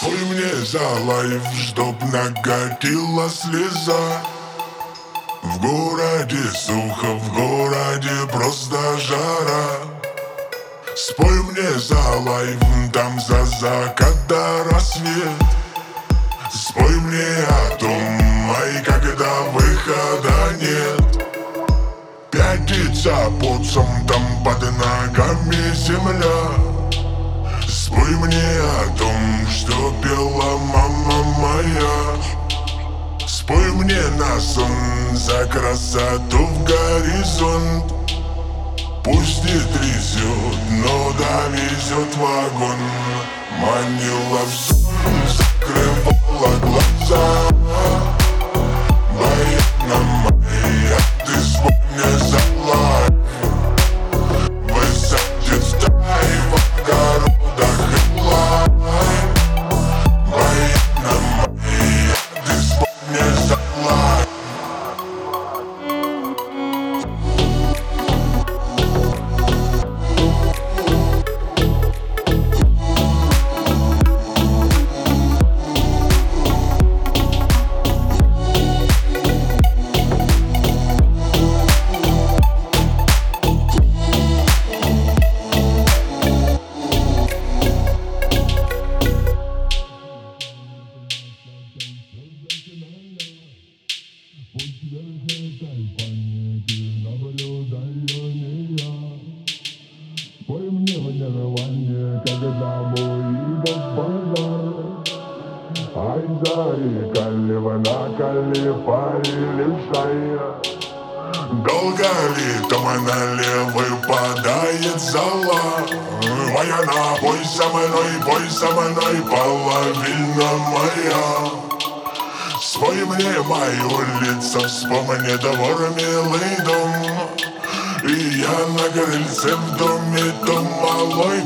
Спой мне за лайф, чтоб накатила слеза. В городе сухо, в городе просто жара. Спой мне за лайф, там за закат до рассвет. Спой мне о том, ай, когда выхода нет. Пятится под там под ногами земля. Спой мне Спой мне на сон за красоту в горизонт. Пусть не трясет, но довезет вагон. Манила в сон, закрывала когда будет базар Ай, зари, каливана, калифари, лишая Долго ли тумана выпадает зала Моя на бой со мной, бой со мной, половина моя Спой мне мою лицо, вспомни двор, милый дом и я на крыльце в доме, то малой